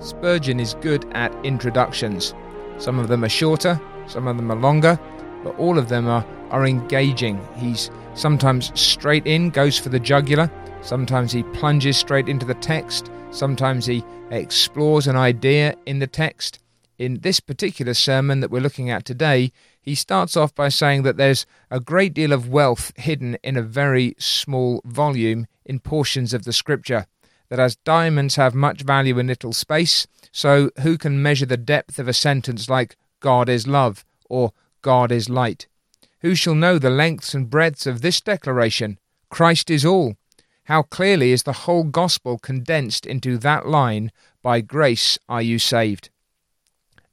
Spurgeon is good at introductions. Some of them are shorter, some of them are longer, but all of them are, are engaging. He's sometimes straight in, goes for the jugular, sometimes he plunges straight into the text, sometimes he explores an idea in the text. In this particular sermon that we're looking at today, he starts off by saying that there's a great deal of wealth hidden in a very small volume in portions of the scripture. That as diamonds have much value in little space, so who can measure the depth of a sentence like God is love or God is light? Who shall know the lengths and breadths of this declaration? Christ is all. How clearly is the whole gospel condensed into that line, By grace are you saved?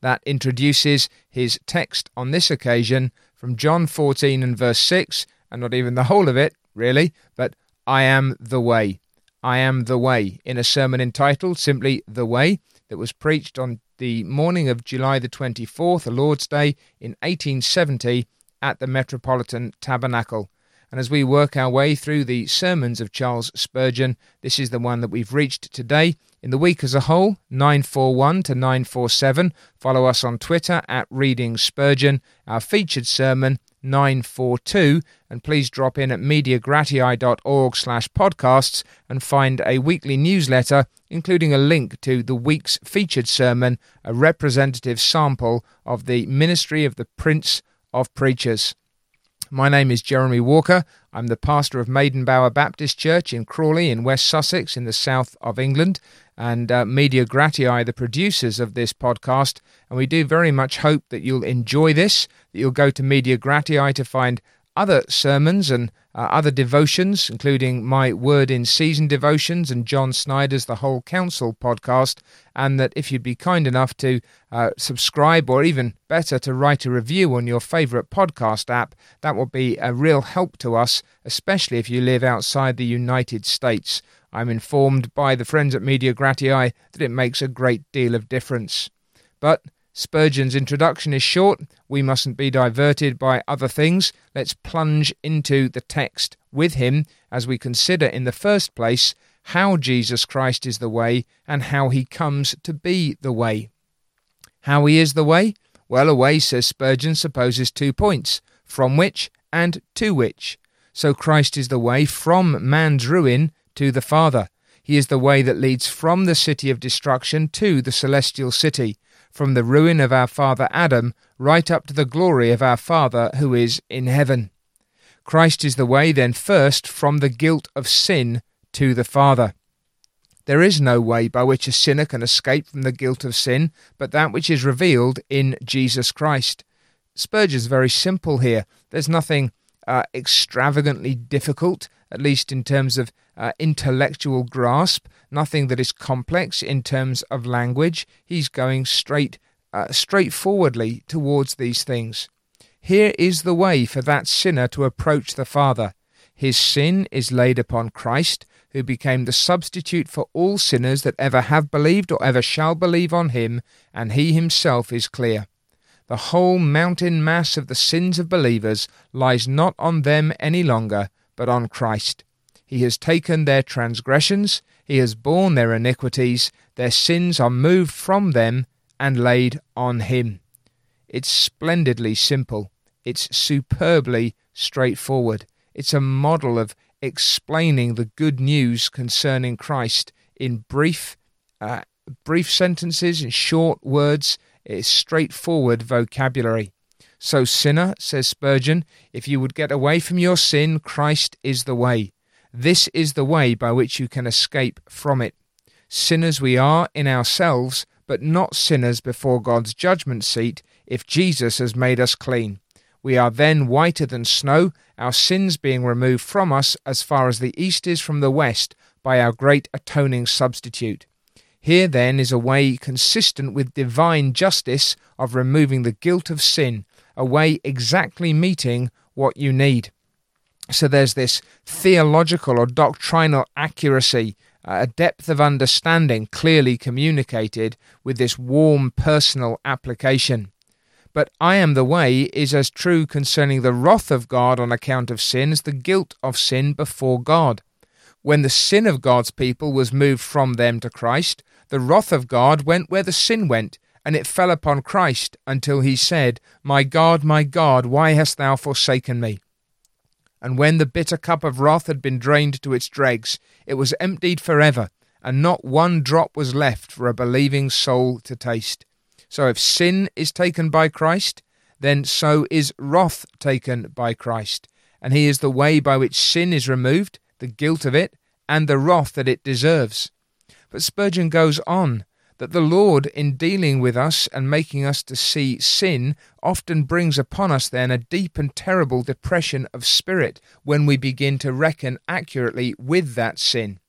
That introduces his text on this occasion from John 14 and verse 6, and not even the whole of it, really, but I am the way. I am the way, in a sermon entitled simply The Way, that was preached on the morning of July the 24th, the Lord's Day, in 1870 at the Metropolitan Tabernacle. And as we work our way through the sermons of Charles Spurgeon, this is the one that we've reached today. In the week as a whole, 941 to 947. Follow us on Twitter at Reading Spurgeon. Our featured sermon, 942. And please drop in at mediagratiae.org slash podcasts and find a weekly newsletter, including a link to the week's featured sermon, a representative sample of the ministry of the Prince of Preachers. My name is Jeremy Walker. I'm the pastor of Maidenbower Baptist Church in Crawley in West Sussex in the south of England, and uh, Media Gratiae, the producers of this podcast. And we do very much hope that you'll enjoy this, that you'll go to Media Gratiae to find other sermons and uh, other devotions, including my Word in Season devotions and John Snyder's The Whole Counsel podcast, and that if you'd be kind enough to uh, subscribe or even better to write a review on your favourite podcast app, that will be a real help to us, especially if you live outside the United States. I'm informed by the friends at Media Gratiae that it makes a great deal of difference. But Spurgeon's introduction is short. We mustn't be diverted by other things. Let's plunge into the text with him as we consider, in the first place, how Jesus Christ is the way and how he comes to be the way. How he is the way? Well, a way, says Spurgeon, supposes two points from which and to which. So Christ is the way from man's ruin to the Father. He is the way that leads from the city of destruction to the celestial city from the ruin of our father Adam right up to the glory of our Father who is in heaven. Christ is the way, then, first from the guilt of sin to the Father. There is no way by which a sinner can escape from the guilt of sin but that which is revealed in Jesus Christ. Spurgeon's very simple here. There's nothing uh, extravagantly difficult, at least in terms of uh, intellectual grasp, nothing that is complex in terms of language. He's going straight, uh, straightforwardly towards these things. Here is the way for that sinner to approach the Father. His sin is laid upon Christ, who became the substitute for all sinners that ever have believed or ever shall believe on him, and he himself is clear. The whole mountain mass of the sins of believers lies not on them any longer, but on Christ. He has taken their transgressions, he has borne their iniquities, their sins are moved from them and laid on him. It's splendidly simple. It's superbly straightforward. It's a model of explaining the good news concerning Christ in brief, uh, brief sentences, in short words. It's straightforward vocabulary. So, sinner, says Spurgeon, if you would get away from your sin, Christ is the way. This is the way by which you can escape from it. Sinners we are in ourselves, but not sinners before God's judgment seat if Jesus has made us clean. We are then whiter than snow, our sins being removed from us as far as the east is from the west by our great atoning substitute. Here then is a way consistent with divine justice of removing the guilt of sin, a way exactly meeting what you need. So there's this theological or doctrinal accuracy, uh, a depth of understanding clearly communicated with this warm personal application. But I am the way is as true concerning the wrath of God on account of sin as the guilt of sin before God. When the sin of God's people was moved from them to Christ, The wrath of God went where the sin went, and it fell upon Christ until he said, My God, my God, why hast thou forsaken me? And when the bitter cup of wrath had been drained to its dregs, it was emptied forever, and not one drop was left for a believing soul to taste. So if sin is taken by Christ, then so is wrath taken by Christ, and he is the way by which sin is removed, the guilt of it, and the wrath that it deserves. But Spurgeon goes on that the Lord, in dealing with us and making us to see sin, often brings upon us then a deep and terrible depression of spirit when we begin to reckon accurately with that sin.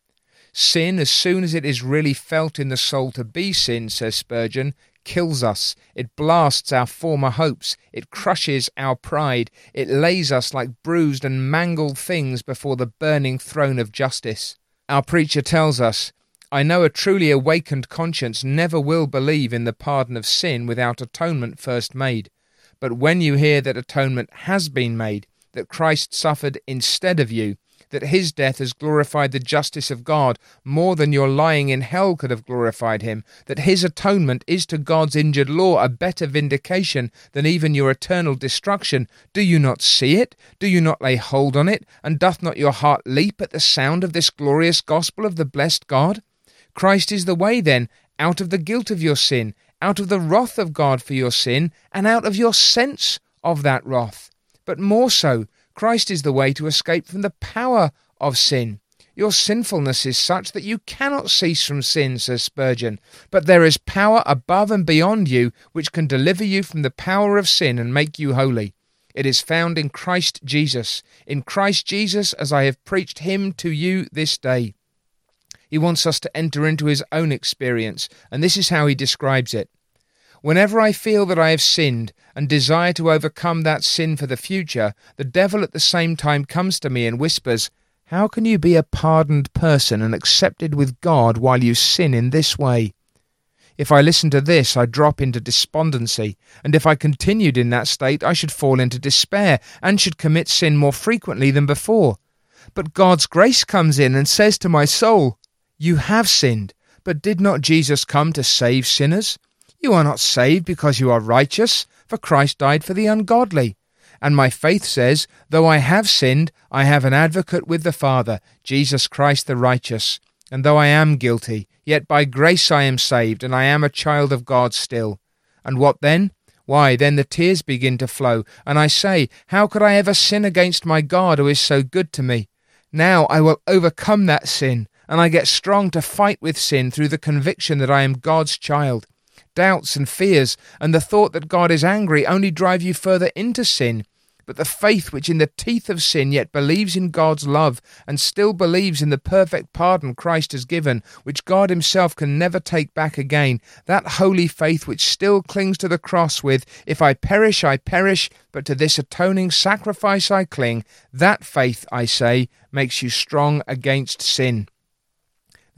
Sin, as soon as it is really felt in the soul to be sin, says Spurgeon, kills us, it blasts our former hopes, it crushes our pride, it lays us like bruised and mangled things before the burning throne of justice. Our preacher tells us, I know a truly awakened conscience never will believe in the pardon of sin without atonement first made. But when you hear that atonement has been made, that Christ suffered instead of you, that his death has glorified the justice of God more than your lying in hell could have glorified him, that his atonement is to God's injured law a better vindication than even your eternal destruction, do you not see it? Do you not lay hold on it? And doth not your heart leap at the sound of this glorious gospel of the blessed God? Christ is the way, then, out of the guilt of your sin, out of the wrath of God for your sin, and out of your sense of that wrath. But more so, Christ is the way to escape from the power of sin. Your sinfulness is such that you cannot cease from sin, says Spurgeon, but there is power above and beyond you which can deliver you from the power of sin and make you holy. It is found in Christ Jesus, in Christ Jesus as I have preached him to you this day. He wants us to enter into his own experience, and this is how he describes it. Whenever I feel that I have sinned and desire to overcome that sin for the future, the devil at the same time comes to me and whispers, How can you be a pardoned person and accepted with God while you sin in this way? If I listen to this, I drop into despondency, and if I continued in that state, I should fall into despair and should commit sin more frequently than before. But God's grace comes in and says to my soul, you have sinned, but did not Jesus come to save sinners? You are not saved because you are righteous, for Christ died for the ungodly. And my faith says, Though I have sinned, I have an advocate with the Father, Jesus Christ the righteous. And though I am guilty, yet by grace I am saved, and I am a child of God still. And what then? Why, then the tears begin to flow, and I say, How could I ever sin against my God who is so good to me? Now I will overcome that sin and I get strong to fight with sin through the conviction that I am God's child. Doubts and fears and the thought that God is angry only drive you further into sin. But the faith which in the teeth of sin yet believes in God's love and still believes in the perfect pardon Christ has given, which God Himself can never take back again, that holy faith which still clings to the cross with, If I perish, I perish, but to this atoning sacrifice I cling, that faith, I say, makes you strong against sin.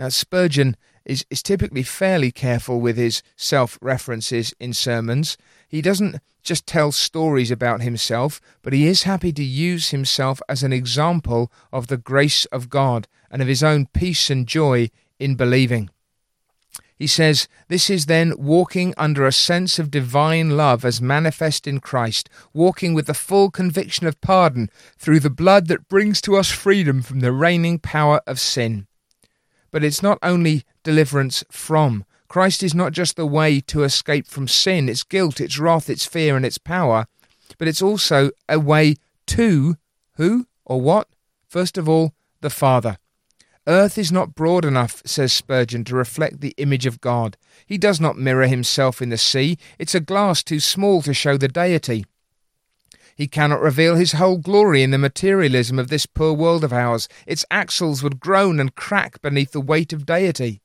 Now, Spurgeon is, is typically fairly careful with his self references in sermons. He doesn't just tell stories about himself, but he is happy to use himself as an example of the grace of God and of his own peace and joy in believing. He says, This is then walking under a sense of divine love as manifest in Christ, walking with the full conviction of pardon through the blood that brings to us freedom from the reigning power of sin. But it's not only deliverance from. Christ is not just the way to escape from sin, its guilt, its wrath, its fear, and its power, but it's also a way to who or what? First of all, the Father. Earth is not broad enough, says Spurgeon, to reflect the image of God. He does not mirror himself in the sea. It's a glass too small to show the deity. He cannot reveal his whole glory in the materialism of this poor world of ours. Its axles would groan and crack beneath the weight of deity.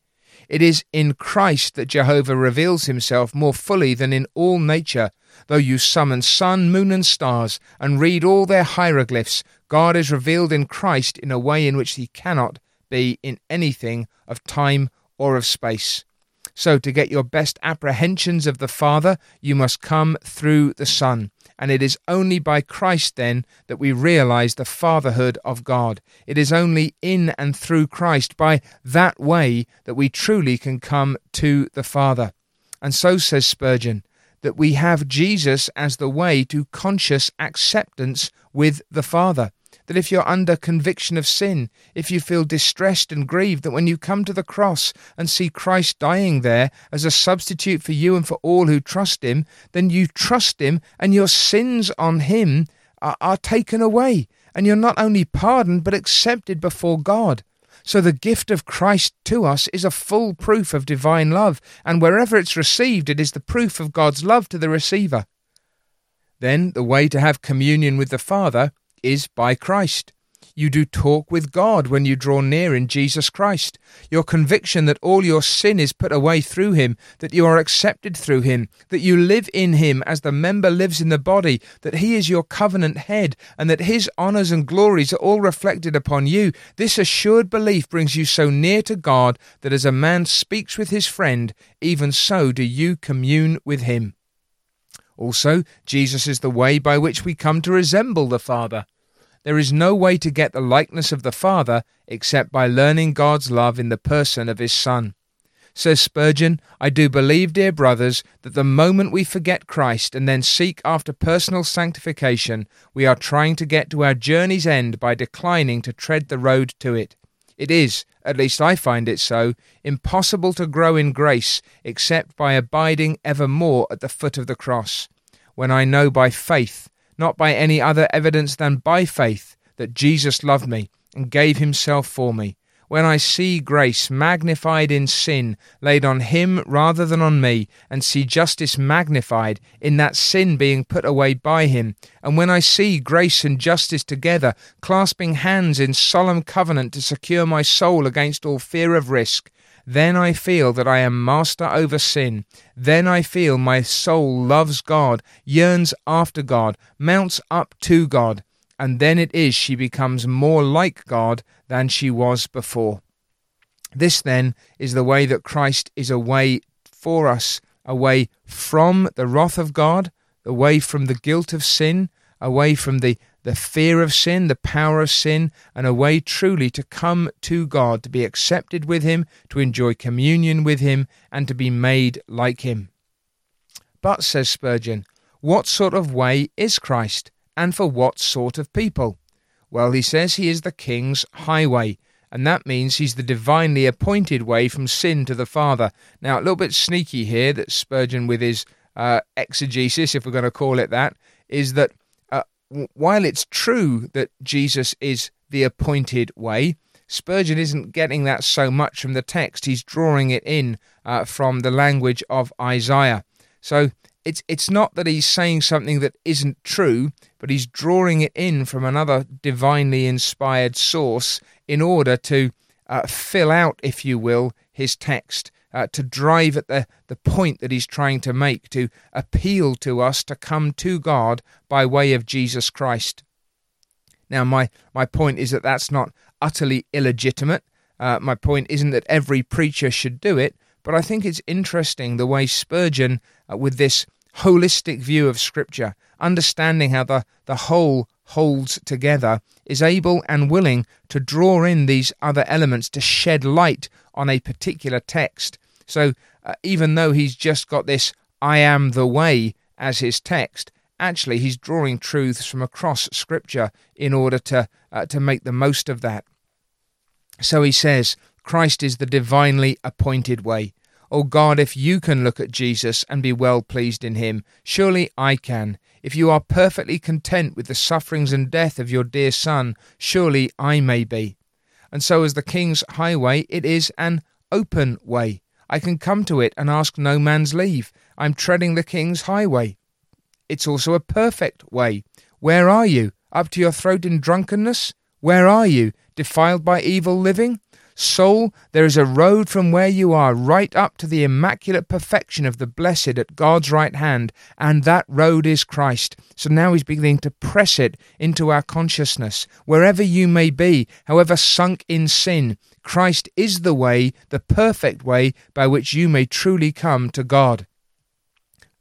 It is in Christ that Jehovah reveals himself more fully than in all nature. Though you summon sun, moon, and stars, and read all their hieroglyphs, God is revealed in Christ in a way in which he cannot be in anything of time or of space. So, to get your best apprehensions of the Father, you must come through the Son And it is only by Christ then that we realize the fatherhood of God. It is only in and through Christ, by that way, that we truly can come to the Father. And so says Spurgeon, that we have Jesus as the way to conscious acceptance with the Father that if you're under conviction of sin, if you feel distressed and grieved, that when you come to the cross and see Christ dying there as a substitute for you and for all who trust Him, then you trust Him and your sins on Him are, are taken away. And you're not only pardoned, but accepted before God. So the gift of Christ to us is a full proof of divine love, and wherever it's received, it is the proof of God's love to the receiver. Then the way to have communion with the Father is by Christ. You do talk with God when you draw near in Jesus Christ. Your conviction that all your sin is put away through Him, that you are accepted through Him, that you live in Him as the member lives in the body, that He is your covenant head, and that His honours and glories are all reflected upon you. This assured belief brings you so near to God that as a man speaks with his friend, even so do you commune with Him. Also, Jesus is the way by which we come to resemble the Father. There is no way to get the likeness of the Father except by learning God's love in the person of His Son. Says Spurgeon, I do believe, dear brothers, that the moment we forget Christ and then seek after personal sanctification, we are trying to get to our journey's end by declining to tread the road to it. It is, at least I find it so, impossible to grow in grace except by abiding evermore at the foot of the cross. When I know by faith not by any other evidence than by faith that Jesus loved me and gave himself for me. When I see grace magnified in sin laid on him rather than on me, and see justice magnified in that sin being put away by him, and when I see grace and justice together, clasping hands in solemn covenant to secure my soul against all fear of risk, then I feel that I am master over sin. Then I feel my soul loves God, yearns after God, mounts up to God, and then it is she becomes more like God than she was before. This then is the way that Christ is a way for us, away from the wrath of God, away from the guilt of sin, away from the the fear of sin, the power of sin, and a way truly to come to God, to be accepted with Him, to enjoy communion with Him, and to be made like Him. But, says Spurgeon, what sort of way is Christ, and for what sort of people? Well, he says he is the King's highway, and that means he's the divinely appointed way from sin to the Father. Now, a little bit sneaky here that Spurgeon, with his uh, exegesis, if we're going to call it that, is that while it's true that Jesus is the appointed way, Spurgeon isn't getting that so much from the text. He's drawing it in uh, from the language of Isaiah. So it's it's not that he's saying something that isn't true, but he's drawing it in from another divinely inspired source in order to uh, fill out, if you will, his text uh, to drive at the, the point that he's trying to make, to appeal to us to come to God by way of Jesus Christ. Now, my, my point is that that's not utterly illegitimate. Uh, my point isn't that every preacher should do it, but I think it's interesting the way Spurgeon, uh, with this holistic view of Scripture, understanding how the, the whole holds together, is able and willing to draw in these other elements to shed light on a particular text so uh, even though he's just got this I am the way as his text, actually he's drawing truths from across scripture in order to uh, to make the most of that. So he says, Christ is the divinely appointed way. Oh God, if you can look at Jesus and be well pleased in him, surely I can. If you are perfectly content with the sufferings and death of your dear Son, surely I may be. And so, as the King's highway, it is an open way. I can come to it and ask no man's leave. I'm treading the king's highway. It's also a perfect way. Where are you? Up to your throat in drunkenness? Where are you? Defiled by evil living? Soul, there is a road from where you are right up to the immaculate perfection of the blessed at God's right hand, and that road is Christ. So now he's beginning to press it into our consciousness. Wherever you may be, however sunk in sin, Christ is the way, the perfect way by which you may truly come to God.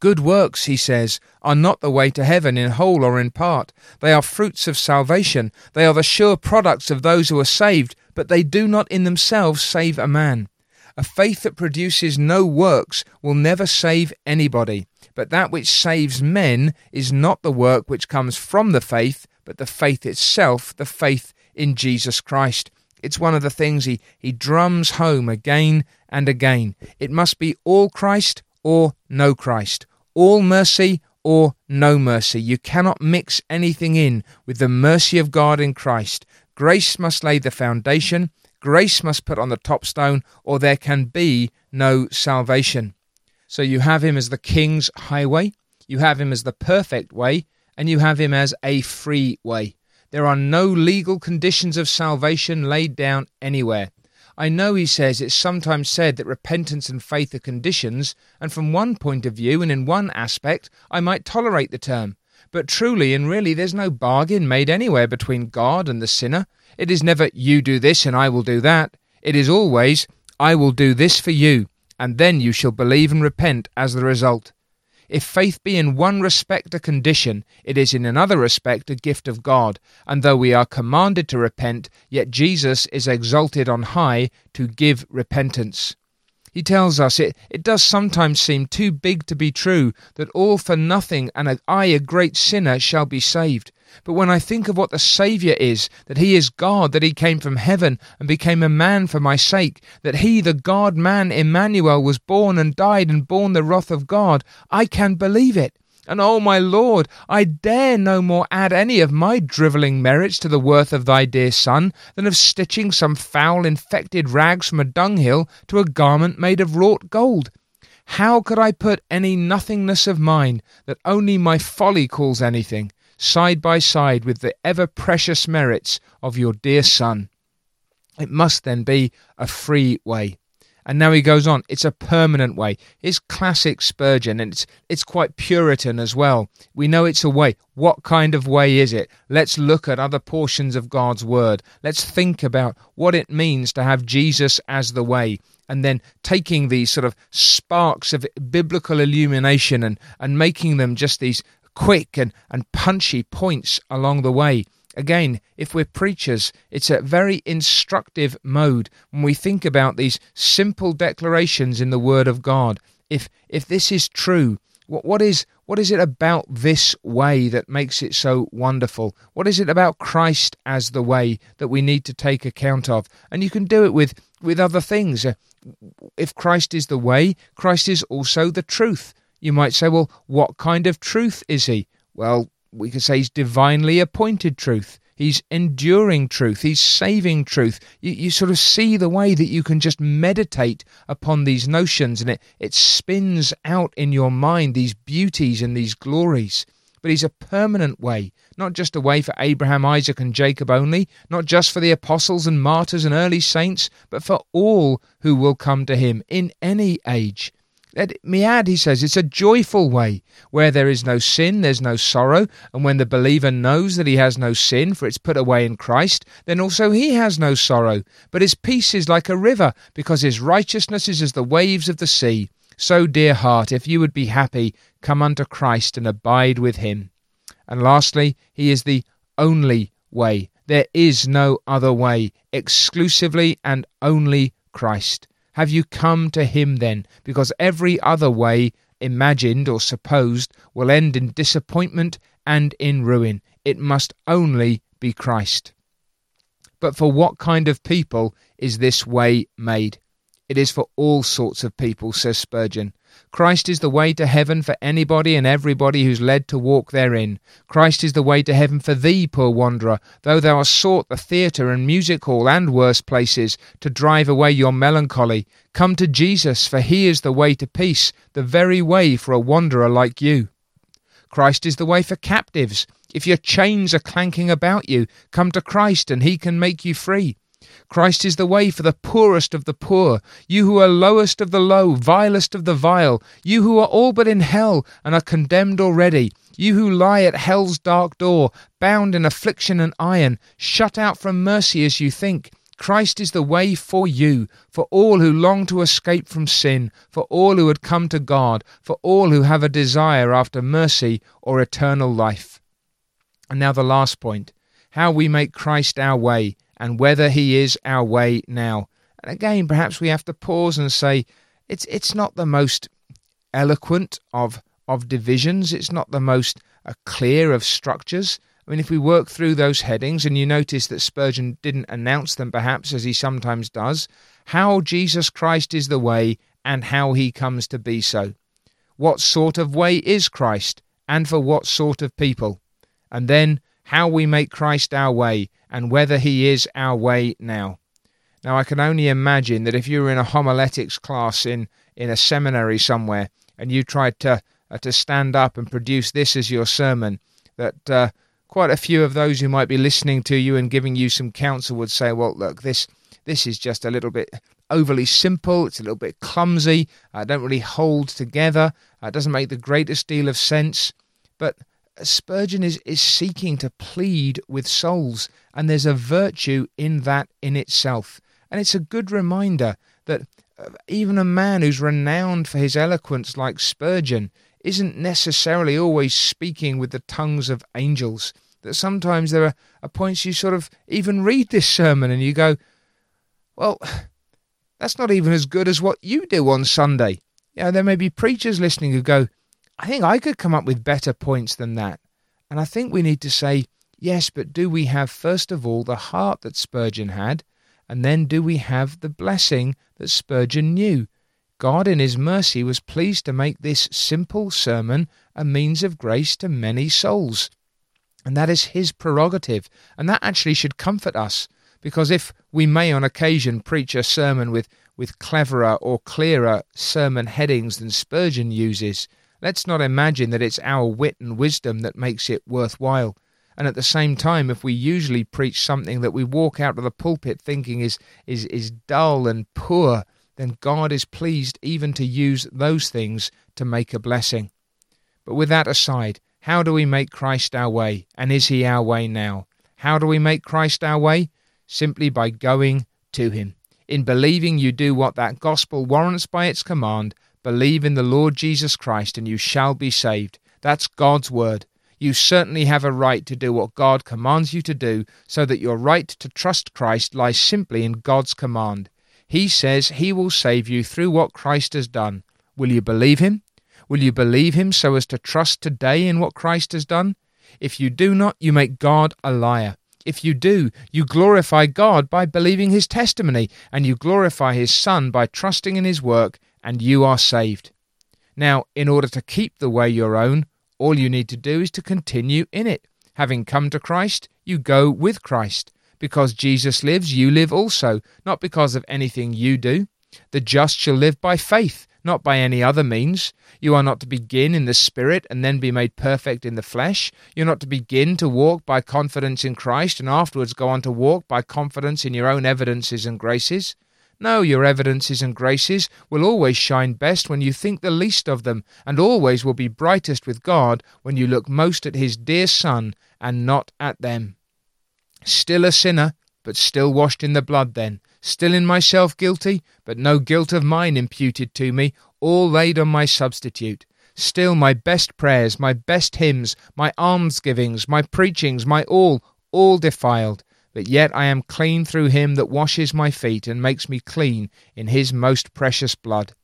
Good works, he says, are not the way to heaven in whole or in part. They are fruits of salvation. They are the sure products of those who are saved, but they do not in themselves save a man. A faith that produces no works will never save anybody. But that which saves men is not the work which comes from the faith, but the faith itself, the faith in Jesus Christ. It's one of the things he, he drums home again and again. It must be all Christ or no Christ, all mercy or no mercy. You cannot mix anything in with the mercy of God in Christ. Grace must lay the foundation, grace must put on the top stone, or there can be no salvation. So you have him as the king's highway, you have him as the perfect way, and you have him as a free way. There are no legal conditions of salvation laid down anywhere. I know, he says, it's sometimes said that repentance and faith are conditions, and from one point of view and in one aspect, I might tolerate the term. But truly and really, there's no bargain made anywhere between God and the sinner. It is never, you do this and I will do that. It is always, I will do this for you, and then you shall believe and repent as the result. If faith be in one respect a condition, it is in another respect a gift of God, and though we are commanded to repent, yet Jesus is exalted on high to give repentance. He tells us it, it does sometimes seem too big to be true that all for nothing and I, a great sinner, shall be saved. But when I think of what the Saviour is, that He is God, that He came from heaven and became a man for my sake, that He, the God man Emmanuel, was born and died and borne the wrath of God, I can believe it. And oh, my Lord, I dare no more add any of my drivelling merits to the worth of thy dear Son than of stitching some foul infected rags from a dunghill to a garment made of wrought gold. How could I put any nothingness of mine that only my folly calls anything? side by side with the ever precious merits of your dear Son. It must then be a free way. And now he goes on, it's a permanent way. It's classic Spurgeon and it's it's quite Puritan as well. We know it's a way. What kind of way is it? Let's look at other portions of God's word. Let's think about what it means to have Jesus as the way and then taking these sort of sparks of biblical illumination and, and making them just these quick and, and punchy points along the way. Again, if we're preachers, it's a very instructive mode when we think about these simple declarations in the Word of God. If if this is true, what, what is what is it about this way that makes it so wonderful? What is it about Christ as the way that we need to take account of? And you can do it with with other things. Uh, if Christ is the way, Christ is also the truth. You might say, well, what kind of truth is he? Well, we could say he's divinely appointed truth. He's enduring truth. He's saving truth. You, you sort of see the way that you can just meditate upon these notions and it, it spins out in your mind these beauties and these glories. But he's a permanent way, not just a way for Abraham, Isaac, and Jacob only, not just for the apostles and martyrs and early saints, but for all who will come to him in any age. Add, he says, it's a joyful way. Where there is no sin, there's no sorrow. And when the believer knows that he has no sin, for it's put away in Christ, then also he has no sorrow. But his peace is like a river, because his righteousness is as the waves of the sea. So, dear heart, if you would be happy, come unto Christ and abide with him. And lastly, he is the only way. There is no other way, exclusively and only Christ. Have you come to him then? Because every other way, imagined or supposed, will end in disappointment and in ruin. It must only be Christ. But for what kind of people is this way made? It is for all sorts of people, says Spurgeon. Christ is the way to heaven for anybody and everybody who's led to walk therein. Christ is the way to heaven for thee, poor wanderer, though thou hast sought the theatre and music hall and worse places to drive away your melancholy. Come to Jesus, for he is the way to peace, the very way for a wanderer like you. Christ is the way for captives. If your chains are clanking about you, come to Christ and he can make you free. Christ is the way for the poorest of the poor, you who are lowest of the low, vilest of the vile, you who are all but in hell and are condemned already, you who lie at hell's dark door, bound in affliction and iron, shut out from mercy as you think. Christ is the way for you, for all who long to escape from sin, for all who had come to God, for all who have a desire after mercy or eternal life. And now the last point how we make Christ our way and whether he is our way now. And again, perhaps we have to pause and say, it's, it's not the most eloquent of, of divisions, it's not the most uh, clear of structures. I mean, if we work through those headings, and you notice that Spurgeon didn't announce them perhaps as he sometimes does, how Jesus Christ is the way and how he comes to be so. What sort of way is Christ, and for what sort of people? And then, how we make Christ our way, and whether he is our way now. Now, I can only imagine that if you were in a homiletics class in, in a seminary somewhere, and you tried to, uh, to stand up and produce this as your sermon, that uh, quite a few of those who might be listening to you and giving you some counsel would say, well, look, this this is just a little bit overly simple. It's a little bit clumsy. I uh, don't really hold together. It doesn't make the greatest deal of sense. But Spurgeon is, is seeking to plead with souls, and there's a virtue in that in itself. And it's a good reminder that uh, even a man who's renowned for his eloquence, like Spurgeon, isn't necessarily always speaking with the tongues of angels that sometimes there are, are points you sort of even read this sermon and you go, well, that's not even as good as what you do on Sunday. You know, there may be preachers listening who go, I think I could come up with better points than that. And I think we need to say, yes, but do we have, first of all, the heart that Spurgeon had? And then do we have the blessing that Spurgeon knew? God, in His mercy, was pleased to make this simple sermon a means of grace to many souls. And that is his prerogative. And that actually should comfort us. Because if we may on occasion preach a sermon with, with cleverer or clearer sermon headings than Spurgeon uses, let's not imagine that it's our wit and wisdom that makes it worthwhile. And at the same time, if we usually preach something that we walk out of the pulpit thinking is, is, is dull and poor, then God is pleased even to use those things to make a blessing. But with that aside, how do we make Christ our way? And is he our way now? How do we make Christ our way? Simply by going to him. In believing you do what that gospel warrants by its command, believe in the Lord Jesus Christ and you shall be saved. That's God's word. You certainly have a right to do what God commands you to do, so that your right to trust Christ lies simply in God's command. He says he will save you through what Christ has done. Will you believe him? Will you believe him so as to trust today in what Christ has done? If you do not, you make God a liar. If you do, you glorify God by believing his testimony, and you glorify his Son by trusting in his work, and you are saved. Now, in order to keep the way your own, all you need to do is to continue in it. Having come to Christ, you go with Christ. Because Jesus lives, you live also, not because of anything you do. The just shall live by faith not by any other means. You are not to begin in the Spirit and then be made perfect in the flesh. You're not to begin to walk by confidence in Christ and afterwards go on to walk by confidence in your own evidences and graces. No, your evidences and graces will always shine best when you think the least of them, and always will be brightest with God when you look most at His dear Son and not at them. Still a sinner, but still washed in the blood then, still in myself guilty, but no guilt of mine imputed to me, all laid on my substitute. Still my best prayers, my best hymns, my almsgivings, my preachings, my all, all defiled. But yet I am clean through him that washes my feet and makes me clean in his most precious blood.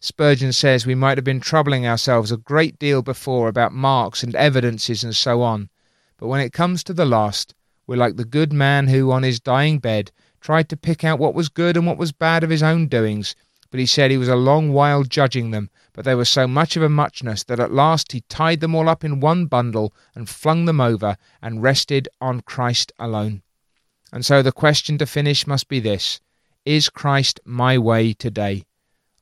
Spurgeon says we might have been troubling ourselves a great deal before about marks and evidences and so on, but when it comes to the last, we're like the good man who, on his dying bed, tried to pick out what was good and what was bad of his own doings, but he said he was a long while judging them, but they were so much of a muchness that at last he tied them all up in one bundle and flung them over and rested on Christ alone. And so the question to finish must be this Is Christ my way today?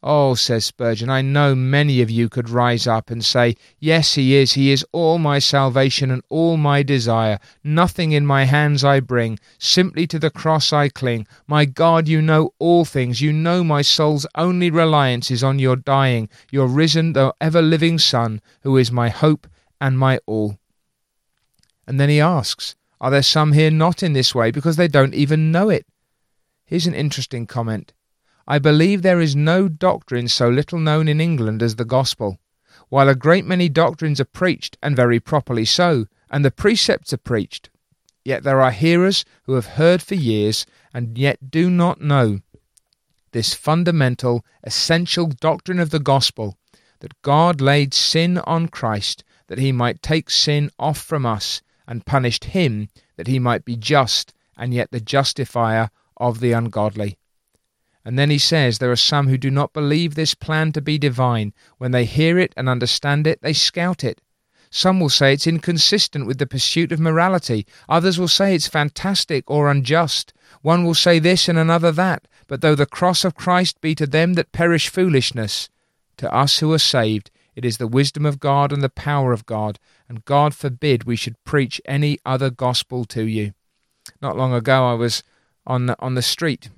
Oh, says Spurgeon, I know many of you could rise up and say, Yes, he is, he is all my salvation and all my desire. Nothing in my hands I bring, simply to the cross I cling. My God, you know all things, you know my soul's only reliance is on your dying, your risen, though ever living Son, who is my hope and my all. And then he asks, Are there some here not in this way because they don't even know it? Here's an interesting comment. I believe there is no doctrine so little known in England as the gospel. While a great many doctrines are preached, and very properly so, and the precepts are preached, yet there are hearers who have heard for years and yet do not know this fundamental, essential doctrine of the gospel that God laid sin on Christ that he might take sin off from us, and punished him that he might be just and yet the justifier of the ungodly. And then he says there are some who do not believe this plan to be divine. When they hear it and understand it, they scout it. Some will say it's inconsistent with the pursuit of morality. Others will say it's fantastic or unjust. One will say this and another that. But though the cross of Christ be to them that perish foolishness, to us who are saved it is the wisdom of God and the power of God, and God forbid we should preach any other gospel to you. Not long ago, I was on the, on the street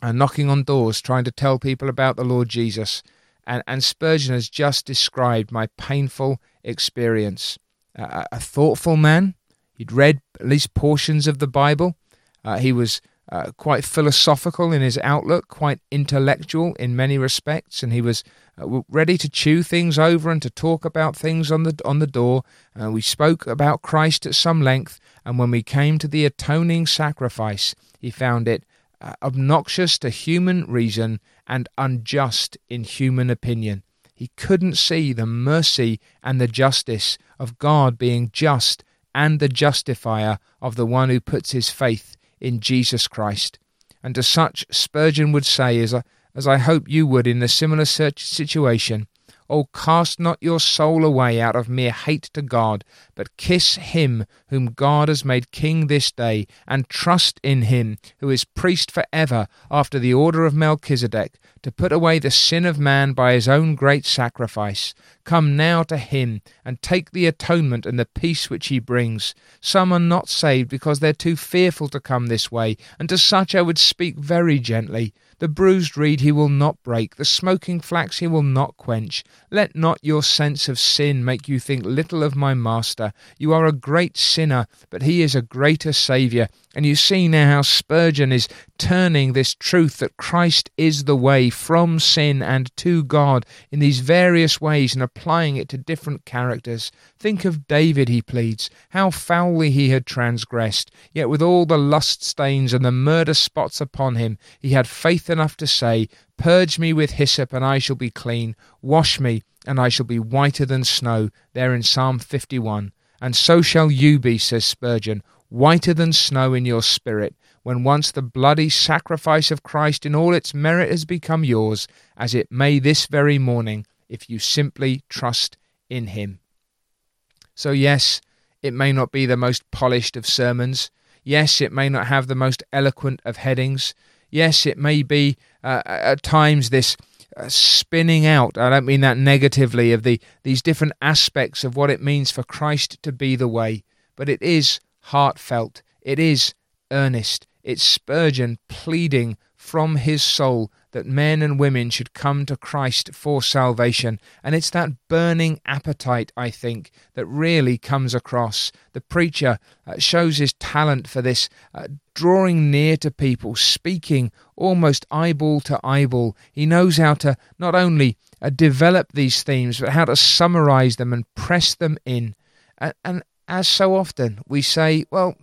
and uh, knocking on doors, trying to tell people about the Lord Jesus. And, and Spurgeon has just described my painful experience. Uh, a thoughtful man, he'd read at least portions of the Bible. Uh, he was uh, quite philosophical in his outlook, quite intellectual in many respects, and he was uh, ready to chew things over and to talk about things on the on the door. Uh, we spoke about Christ at some length, and when we came to the atoning sacrifice, he found it uh, obnoxious to human reason and unjust in human opinion. He couldn't see the mercy and the justice of God being just and the justifier of the one who puts his faith in Jesus Christ. And to such, Spurgeon would say, as I, as I hope you would in a similar situation, Oh, cast not your soul away out of mere hate to God, but kiss him whom God has made king this day, and trust in him who is priest for ever after the order of Melchizedek, to put away the sin of man by his own great sacrifice. Come now to him, and take the atonement and the peace which he brings. Some are not saved because they're too fearful to come this way, and to such I would speak very gently. The bruised reed he will not break, the smoking flax he will not quench. Let not your sense of sin make you think little of my Master. You are a great sinner, but he is a greater Saviour. And you see now how Spurgeon is turning this truth that Christ is the way from sin and to God in these various ways and applying it to different characters. Think of David, he pleads, how foully he had transgressed, yet with all the lust stains and the murder spots upon him, he had faith enough to say, Purge me with hyssop, and I shall be clean. Wash me, and I shall be whiter than snow. There in Psalm 51. And so shall you be, says Spurgeon, whiter than snow in your spirit, when once the bloody sacrifice of Christ in all its merit has become yours, as it may this very morning, if you simply trust in Him. So, yes, it may not be the most polished of sermons. Yes, it may not have the most eloquent of headings. Yes, it may be uh, at times this uh, spinning out. I don't mean that negatively of the these different aspects of what it means for Christ to be the way, but it is heartfelt. It is earnest. It's Spurgeon pleading from his soul that men and women should come to Christ for salvation. And it's that burning appetite, I think, that really comes across. The preacher uh, shows his talent for this, uh, drawing near to people, speaking almost eyeball to eyeball. He knows how to not only uh, develop these themes, but how to summarize them and press them in. And, and as so often, we say, well,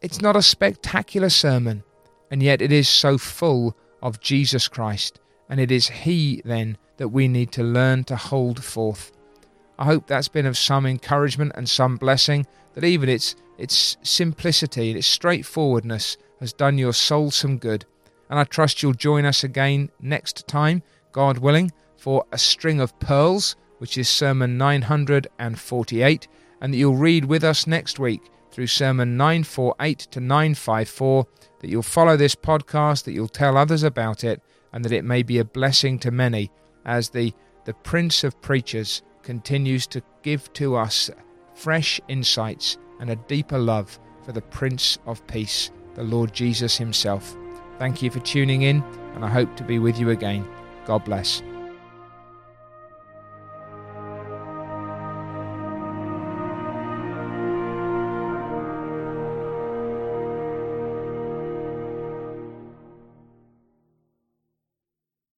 it's not a spectacular sermon, and yet it is so full of Jesus Christ, and it is He then that we need to learn to hold forth. I hope that's been of some encouragement and some blessing, that even its, its simplicity and its straightforwardness has done your soul some good. And I trust you'll join us again next time, God willing, for a string of pearls, which is Sermon 948, and that you'll read with us next week through Sermon 948 to 954, that you'll follow this podcast, that you'll tell others about it, and that it may be a blessing to many as the, the Prince of Preachers continues to give to us fresh insights and a deeper love for the Prince of Peace, the Lord Jesus Himself. Thank you for tuning in, and I hope to be with you again. God bless.